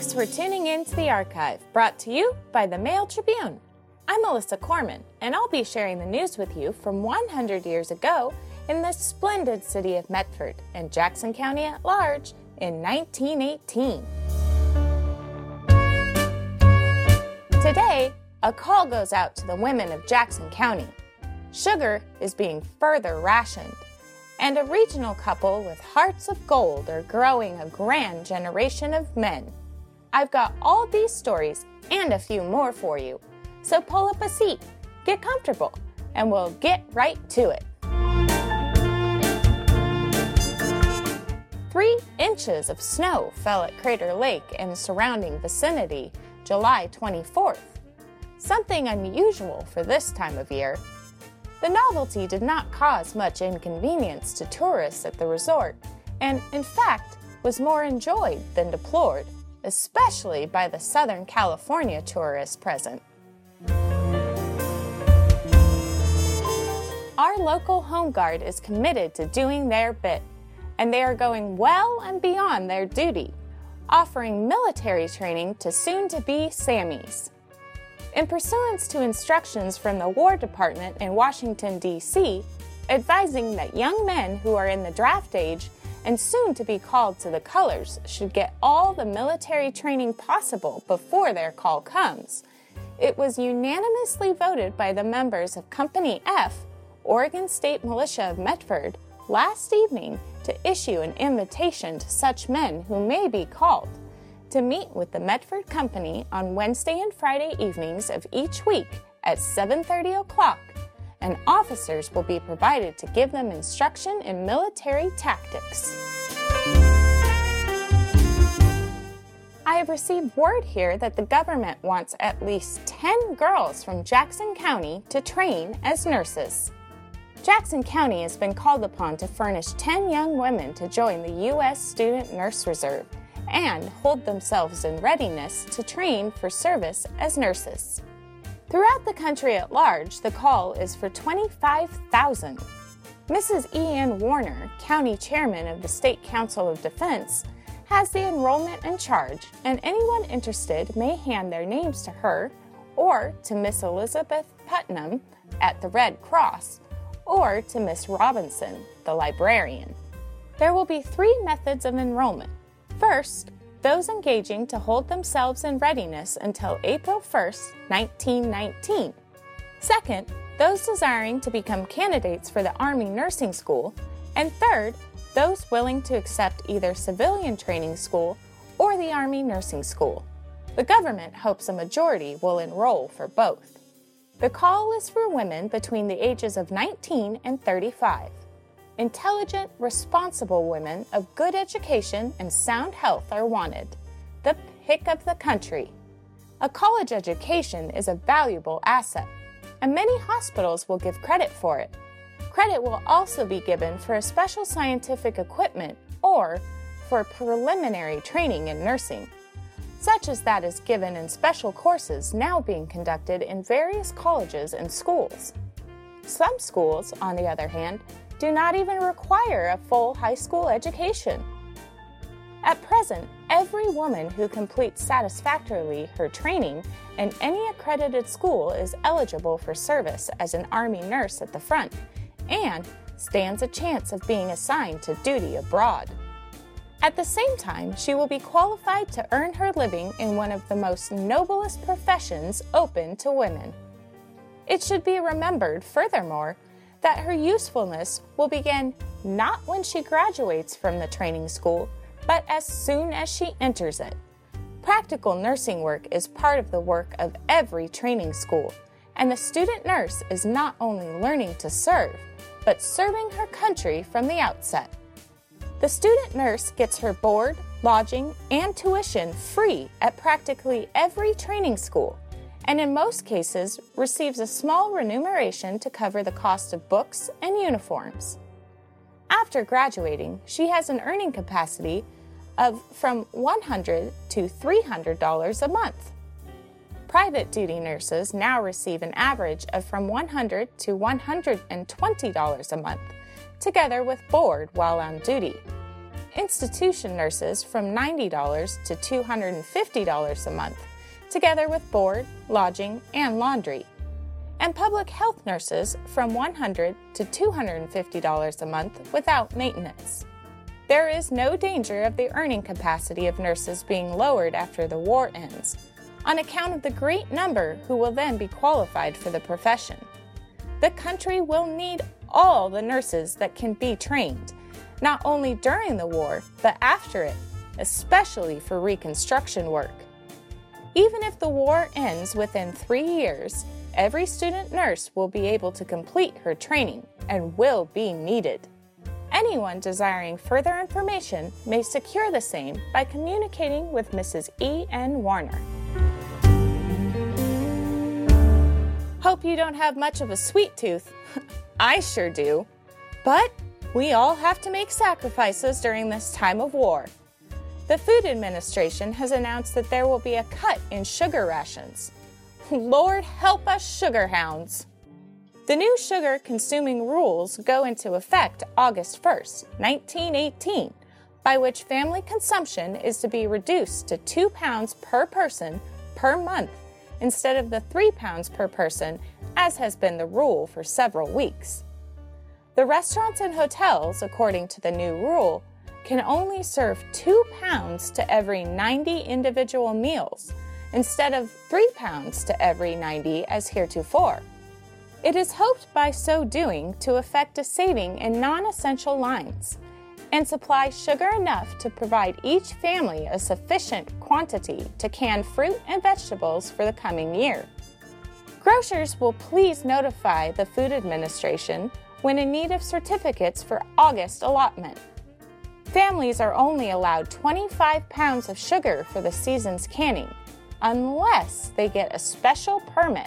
Thanks for tuning in to the archive, brought to you by the Mail Tribune. I'm Melissa Corman, and I'll be sharing the news with you from 100 years ago in the splendid city of Medford and Jackson County at large in 1918. Today, a call goes out to the women of Jackson County. Sugar is being further rationed, and a regional couple with hearts of gold are growing a grand generation of men. I've got all these stories and a few more for you, so pull up a seat, get comfortable, and we'll get right to it. Three inches of snow fell at Crater Lake and surrounding vicinity July 24th. Something unusual for this time of year. The novelty did not cause much inconvenience to tourists at the resort, and in fact was more enjoyed than deplored, especially by the Southern California tourists present. Our local Home Guard is committed to doing their bit, and they are going well and beyond their duty, offering military training to soon to be Sammys. In pursuance to instructions from the War Department in Washington, D.C., advising that young men who are in the draft age and soon to be called to the colors should get all the military training possible before their call comes, it was unanimously voted by the members of Company F Oregon State Militia of Medford last evening to issue an invitation to such men who may be called to meet with the Medford Company on Wednesday and Friday evenings of each week at 7:30 o'clock, and officers will be provided to give them instruction in military tactics. I have received word here that the government wants at least 10 girls from Jackson County to train as nurses. Jackson County has been called upon to furnish 10 young women to join the U.S. Student Nurse Reserve and hold themselves in readiness to train for service as nurses. Throughout the country at large, the call is for 25,000. Mrs. E. Warner, County Chairman of the State Council of Defense, has the enrollment in charge, and anyone interested may hand their names to her or to Miss Elizabeth Putnam at the Red Cross or to Miss Robinson, the librarian. There will be three methods of enrollment. First, those engaging to hold themselves in readiness until April 1st, 1919. Second, those desiring to become candidates for the Army Nursing School. And third, those willing to accept either civilian training school or the Army Nursing School. The government hopes a majority will enroll for both. The call is for women between the ages of 19 and 35. Intelligent, responsible women of good education and sound health are wanted. The pick of the country. A college education is a valuable asset, and many hospitals will give credit for it. Credit will also be given for a special scientific equipment or for preliminary training in nursing such as that is given in special courses now being conducted in various colleges and schools. Some schools, on the other hand, do not even require a full high school education. At present, every woman who completes satisfactorily her training in any accredited school is eligible for service as an Army nurse at the front and stands a chance of being assigned to duty abroad. At the same time, she will be qualified to earn her living in one of the most noblest professions open to women. It should be remembered, furthermore, that her usefulness will begin not when she graduates from the training school, but as soon as she enters it. Practical nursing work is part of the work of every training school, and the student nurse is not only learning to serve, but serving her country from the outset. The student nurse gets her board, lodging, and tuition free at practically every training school, and in most cases receives a small remuneration to cover the cost of books and uniforms. After graduating, she has an earning capacity of from 100 to $300 a month. Private duty nurses now receive an average of from 100 to $120 a month together with board while on duty. institution nurses from $90 to $250 a month, together with board, lodging, and laundry, and public health nurses from 100 to $250 a month without maintenance. There is no danger of the earning capacity of nurses being lowered after the war ends, on account of the great number who will then be qualified for the profession. The country will need all the nurses that can be trained, not only during the war, but after it, especially for reconstruction work. Even if the war ends within three years, every student nurse will be able to complete her training and will be needed. Anyone desiring further information may secure the same by communicating with Mrs. E. N. Warner. Hope you don't have much of a sweet tooth. I sure do. But we all have to make sacrifices during this time of war. The Food Administration has announced that there will be a cut in sugar rations. Lord help us, sugar hounds! The new sugar consuming rules go into effect August 1st, 1918, by which family consumption is to be reduced to 2 pounds per person per month instead of the 3 pounds per person, as has been the rule for several weeks. The restaurants and hotels, according to the new rule, can only serve 2 pounds to every 90 individual meals instead of 3 pounds to every 90 as heretofore. It is hoped by so doing to effect a saving in non essential lines and supply sugar enough to provide each family a sufficient quantity to can fruit and vegetables for the coming year. Grocers will please notify the Food Administration when in need of certificates for August allotment. Families are only allowed 25 pounds of sugar for the season's canning, unless they get a special permit.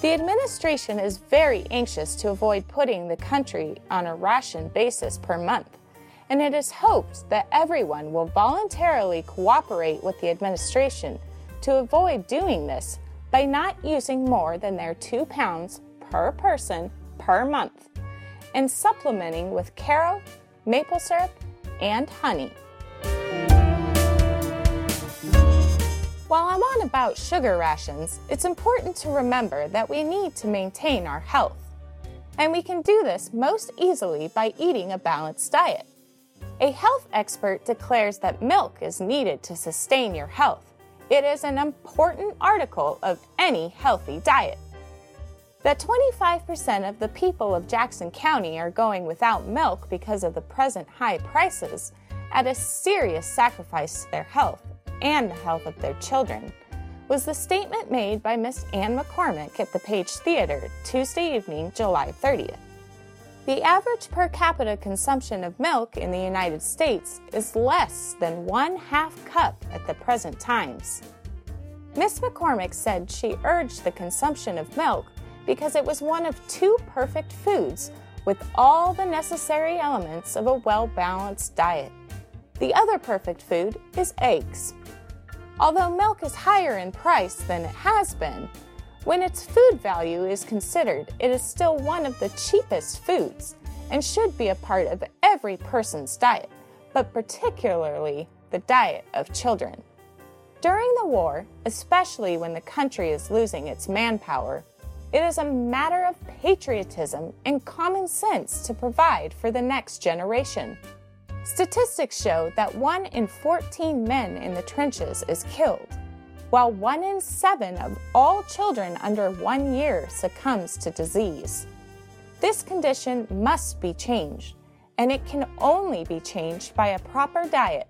The administration is very anxious to avoid putting the country on a ration basis per month, and it is hoped that everyone will voluntarily cooperate with the administration to avoid doing this by not using more than their two pounds per person per month and supplementing with Karo, maple syrup, and honey. While I'm on about sugar rations, it's important to remember that we need to maintain our health. And we can do this most easily by eating a balanced diet. A health expert declares that milk is needed to sustain your health. It is an important article of any healthy diet. That 25% of the people of Jackson County are going without milk because of the present high prices at a serious sacrifice to their health and the health of their children, was the statement made by Miss Anne McCormick at the Page Theater Tuesday evening, July 30th. The average per capita consumption of milk in the United States is less than one half cup at the present times. Miss McCormick said she urged the consumption of milk because it was one of two perfect foods with all the necessary elements of a well balanced diet. The other perfect food is eggs. Although milk is higher in price than it has been, when its food value is considered, it is still one of the cheapest foods and should be a part of every person's diet, but particularly the diet of children. During the war, especially when the country is losing its manpower, it is a matter of patriotism and common sense to provide for the next generation. Statistics show that 1 in 14 men in the trenches is killed, while 1 in 7 of all children under 1 year succumbs to disease. This condition must be changed, and it can only be changed by a proper diet.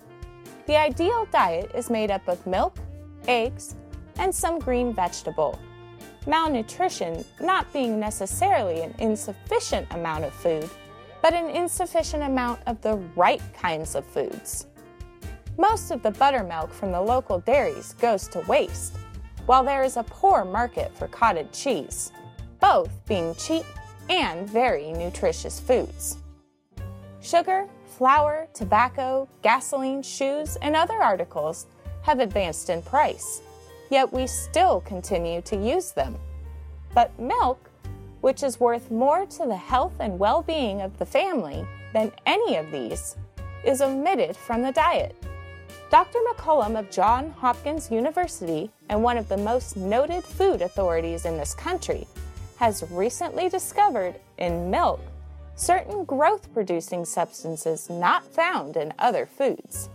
The ideal diet is made up of milk, eggs, and some green vegetable. Malnutrition not being necessarily an insufficient amount of food but an insufficient amount of the right kinds of foods. Most of the buttermilk from the local dairies goes to waste, while there is a poor market for cottage cheese, both being cheap and very nutritious foods. Sugar, flour, tobacco, gasoline, shoes, and other articles have advanced in price, yet we still continue to use them. But milk which is worth more to the health and well being of the family than any of these, is omitted from the diet. Dr. McCollum of Johns Hopkins University and one of the most noted food authorities in this country has recently discovered in milk certain growth producing substances not found in other foods.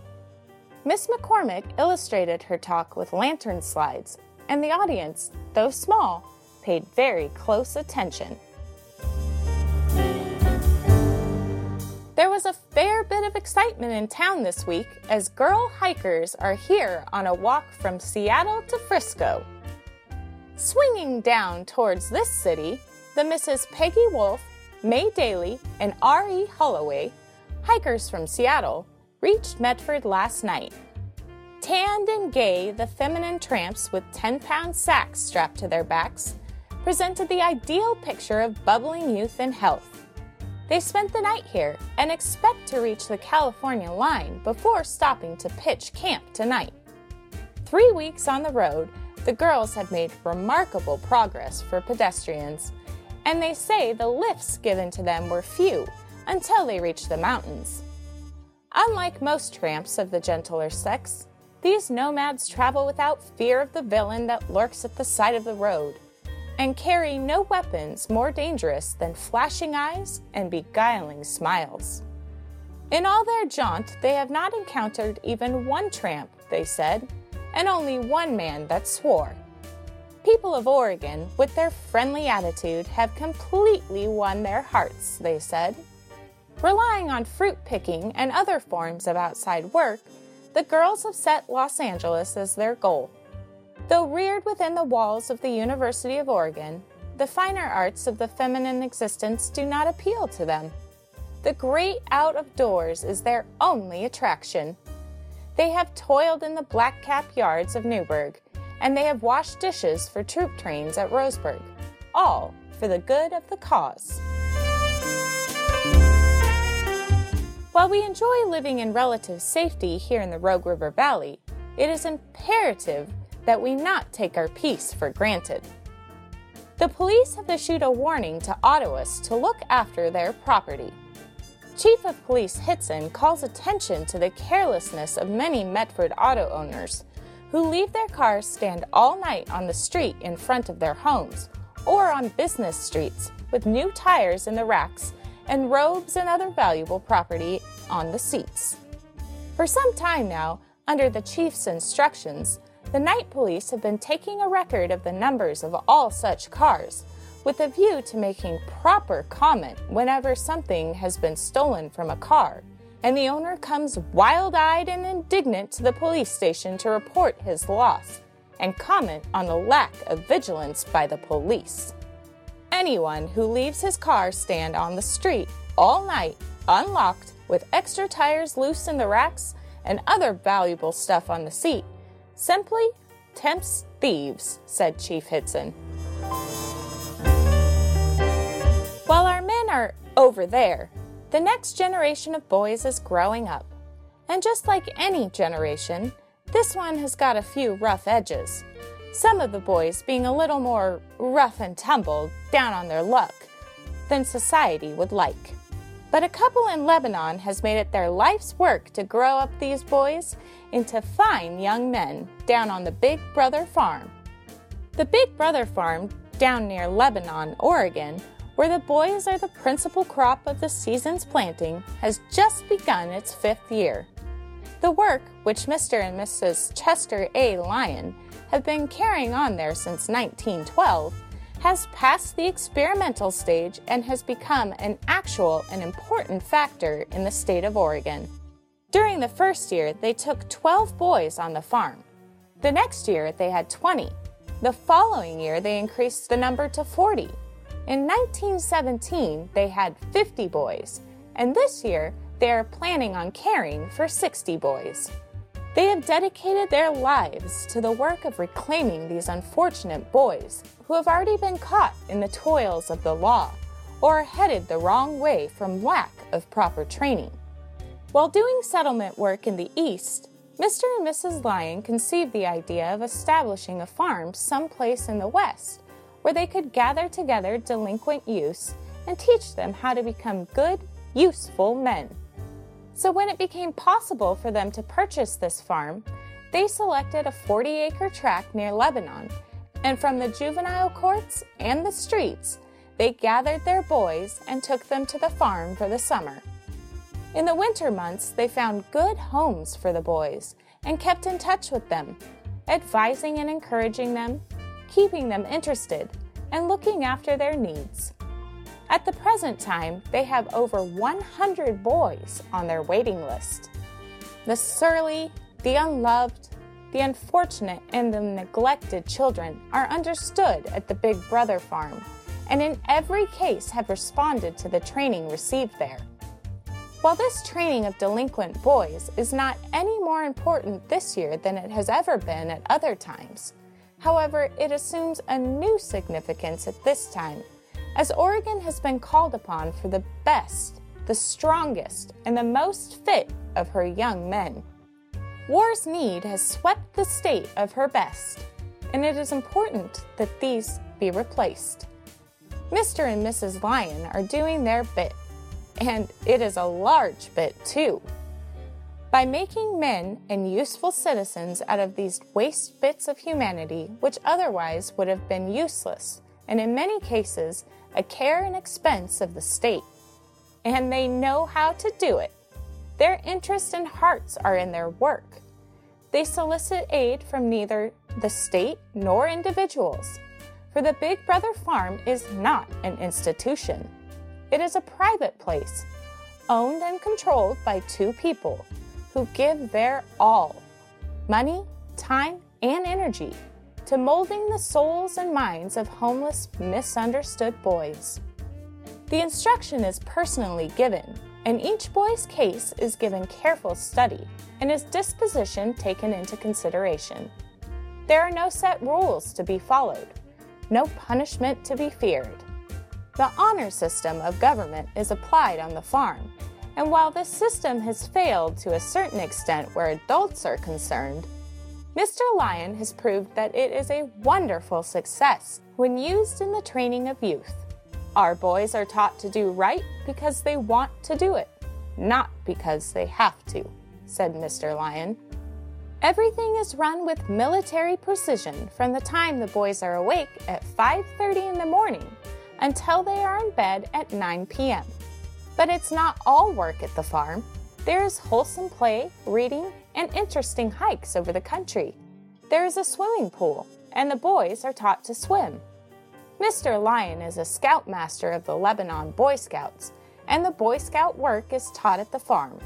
Miss McCormick illustrated her talk with lantern slides, and the audience, though small, paid very close attention. There was a fair bit of excitement in town this week as girl hikers are here on a walk from Seattle to Frisco. Swinging down towards this city, the Mrs. Peggy Wolf, May Daly, and R.E. Holloway, hikers from Seattle, reached Medford last night. Tanned and gay, the feminine tramps with 10 pound sacks strapped to their backs presented the ideal picture of bubbling youth and health. They spent the night here and expect to reach the California line before stopping to pitch camp tonight. Three weeks on the road, the girls have made remarkable progress for pedestrians, and they say the lifts given to them were few until they reached the mountains. Unlike most tramps of the gentler sex, these nomads travel without fear of the villain that lurks at the side of the road and carry no weapons more dangerous than flashing eyes and beguiling smiles. In all their jaunt, they have not encountered even one tramp, they said, and only one man that swore. People of Oregon, with their friendly attitude, have completely won their hearts, they said. Relying on fruit picking and other forms of outside work, the girls have set Los Angeles as their goal. Though reared within the walls of the University of Oregon, the finer arts of the feminine existence do not appeal to them. The great out of doors is their only attraction. They have toiled in the blackcap yards of Newberg, and they have washed dishes for troop trains at Roseburg, all for the good of the cause. While we enjoy living in relative safety here in the Rogue River Valley, it is imperative that we not take our peace for granted. The police have issued a warning to Ottawas to look after their property. Chief of Police Hitson calls attention to the carelessness of many Medford auto owners who leave their cars stand all night on the street in front of their homes or on business streets with new tires in the racks and robes and other valuable property on the seats. For some time now, under the chief's instructions, the night police have been taking a record of the numbers of all such cars, with a view to making proper comment whenever something has been stolen from a car, and the owner comes wild eyed and indignant to the police station to report his loss and comment on the lack of vigilance by the police. Anyone who leaves his car stand on the street all night, unlocked, with extra tires loose in the racks and other valuable stuff on the seat, simply tempts thieves, said Chief Hitson. While our men are over there, the next generation of boys is growing up. And just like any generation, this one has got a few rough edges some of the boys being a little more rough and tumble, down on their luck, than society would like. But a couple in Lebanon has made it their life's work to grow up these boys into fine young men down on the Big Brother farm. The Big Brother farm, down near Lebanon, Oregon, where the boys are the principal crop of the season's planting, has just begun its fifth year. The work, which Mr. and Mrs. Chester A. Lyon have been carrying on there since 1912, has passed the experimental stage and has become an actual and important factor in the state of Oregon. During the first year, they took 12 boys on the farm. The next year, they had 20. The following year, they increased the number to 40. In 1917, they had 50 boys, and this year, they are planning on caring for 60 boys. They have dedicated their lives to the work of reclaiming these unfortunate boys who have already been caught in the toils of the law or headed the wrong way from lack of proper training. While doing settlement work in the East, Mr. and Mrs. Lyon conceived the idea of establishing a farm someplace in the West where they could gather together delinquent youths and teach them how to become good, useful men. So, when it became possible for them to purchase this farm, they selected a 40 acre tract near Lebanon, and from the juvenile courts and the streets, they gathered their boys and took them to the farm for the summer. In the winter months, they found good homes for the boys and kept in touch with them, advising and encouraging them, keeping them interested, and looking after their needs. At the present time, they have over 100 boys on their waiting list. The surly, the unloved, the unfortunate, and the neglected children are understood at the Big Brother farm, and in every case have responded to the training received there. While this training of delinquent boys is not any more important this year than it has ever been at other times, however, it assumes a new significance at this time as Oregon has been called upon for the best, the strongest, and the most fit of her young men. War's need has swept the state of her best, and it is important that these be replaced. Mr. and Mrs. Lyon are doing their bit, and it is a large bit too. By making men and useful citizens out of these waste bits of humanity which otherwise would have been useless, and in many cases a care and expense of the state. And they know how to do it. Their interest and hearts are in their work. They solicit aid from neither the state nor individuals, for the Big Brother Farm is not an institution. It is a private place, owned and controlled by two people who give their all money, time, and energy to molding the souls and minds of homeless, misunderstood boys. The instruction is personally given, and each boy's case is given careful study and his disposition taken into consideration. There are no set rules to be followed, no punishment to be feared. The honor system of government is applied on the farm, and while this system has failed to a certain extent where adults are concerned, Mr. Lyon has proved that it is a wonderful success when used in the training of youth. Our boys are taught to do right because they want to do it, not because they have to, said Mr. Lyon. Everything is run with military precision from the time the boys are awake at 5:30 in the morning until they are in bed at 9 p.m. But it's not all work at the farm. There is wholesome play, reading, and interesting hikes over the country. There is a swimming pool, and the boys are taught to swim. Mr. Lyon is a scoutmaster of the Lebanon Boy Scouts, and the Boy Scout work is taught at the farm.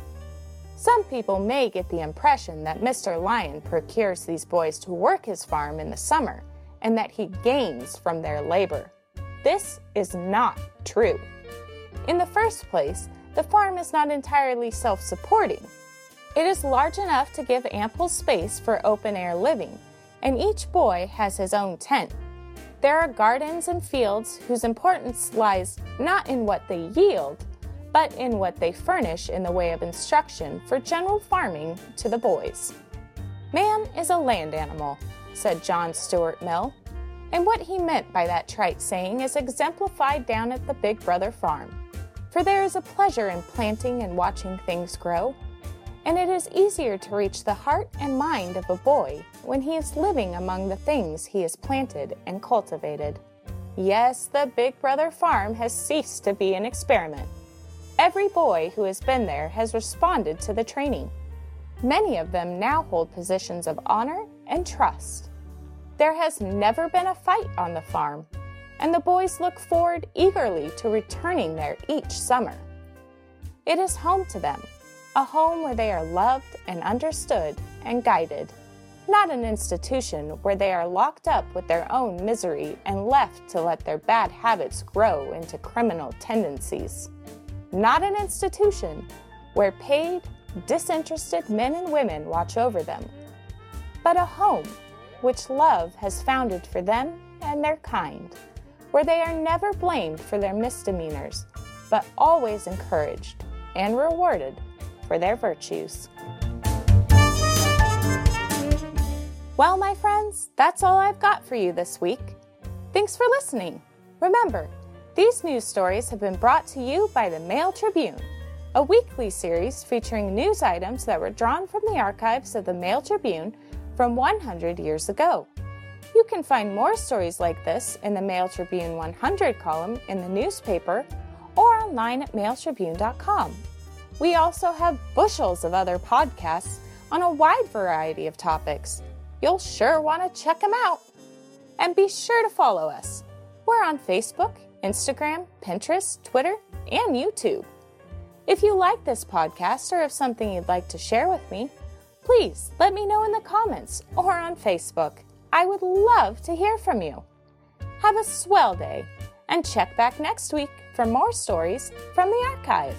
Some people may get the impression that Mr. Lyon procures these boys to work his farm in the summer and that he gains from their labor. This is not true. In the first place, the farm is not entirely self supporting. It is large enough to give ample space for open air living, and each boy has his own tent. There are gardens and fields whose importance lies not in what they yield, but in what they furnish in the way of instruction for general farming to the boys. Man is a land animal, said John Stuart Mill, and what he meant by that trite saying is exemplified down at the Big Brother farm for there is a pleasure in planting and watching things grow. And it is easier to reach the heart and mind of a boy when he is living among the things he has planted and cultivated. Yes, the Big Brother farm has ceased to be an experiment. Every boy who has been there has responded to the training. Many of them now hold positions of honor and trust. There has never been a fight on the farm, and the boys look forward eagerly to returning there each summer. It is home to them, a home where they are loved and understood and guided, not an institution where they are locked up with their own misery and left to let their bad habits grow into criminal tendencies. Not an institution where paid, disinterested men and women watch over them, but a home which love has founded for them and their kind where they are never blamed for their misdemeanors, but always encouraged and rewarded for their virtues. Well, my friends, that's all I've got for you this week. Thanks for listening. Remember, these news stories have been brought to you by the Mail Tribune, a weekly series featuring news items that were drawn from the archives of the Mail Tribune from 100 years ago. You can find more stories like this in the Mail Tribune 100 column in the newspaper or online at mailtribune.com. We also have bushels of other podcasts on a wide variety of topics. You'll sure want to check them out. And be sure to follow us. We're on Facebook, Instagram, Pinterest, Twitter, and YouTube. If you like this podcast or have something you'd like to share with me, please let me know in the comments or on Facebook. I would love to hear from you. Have a swell day and check back next week for more stories from the archive.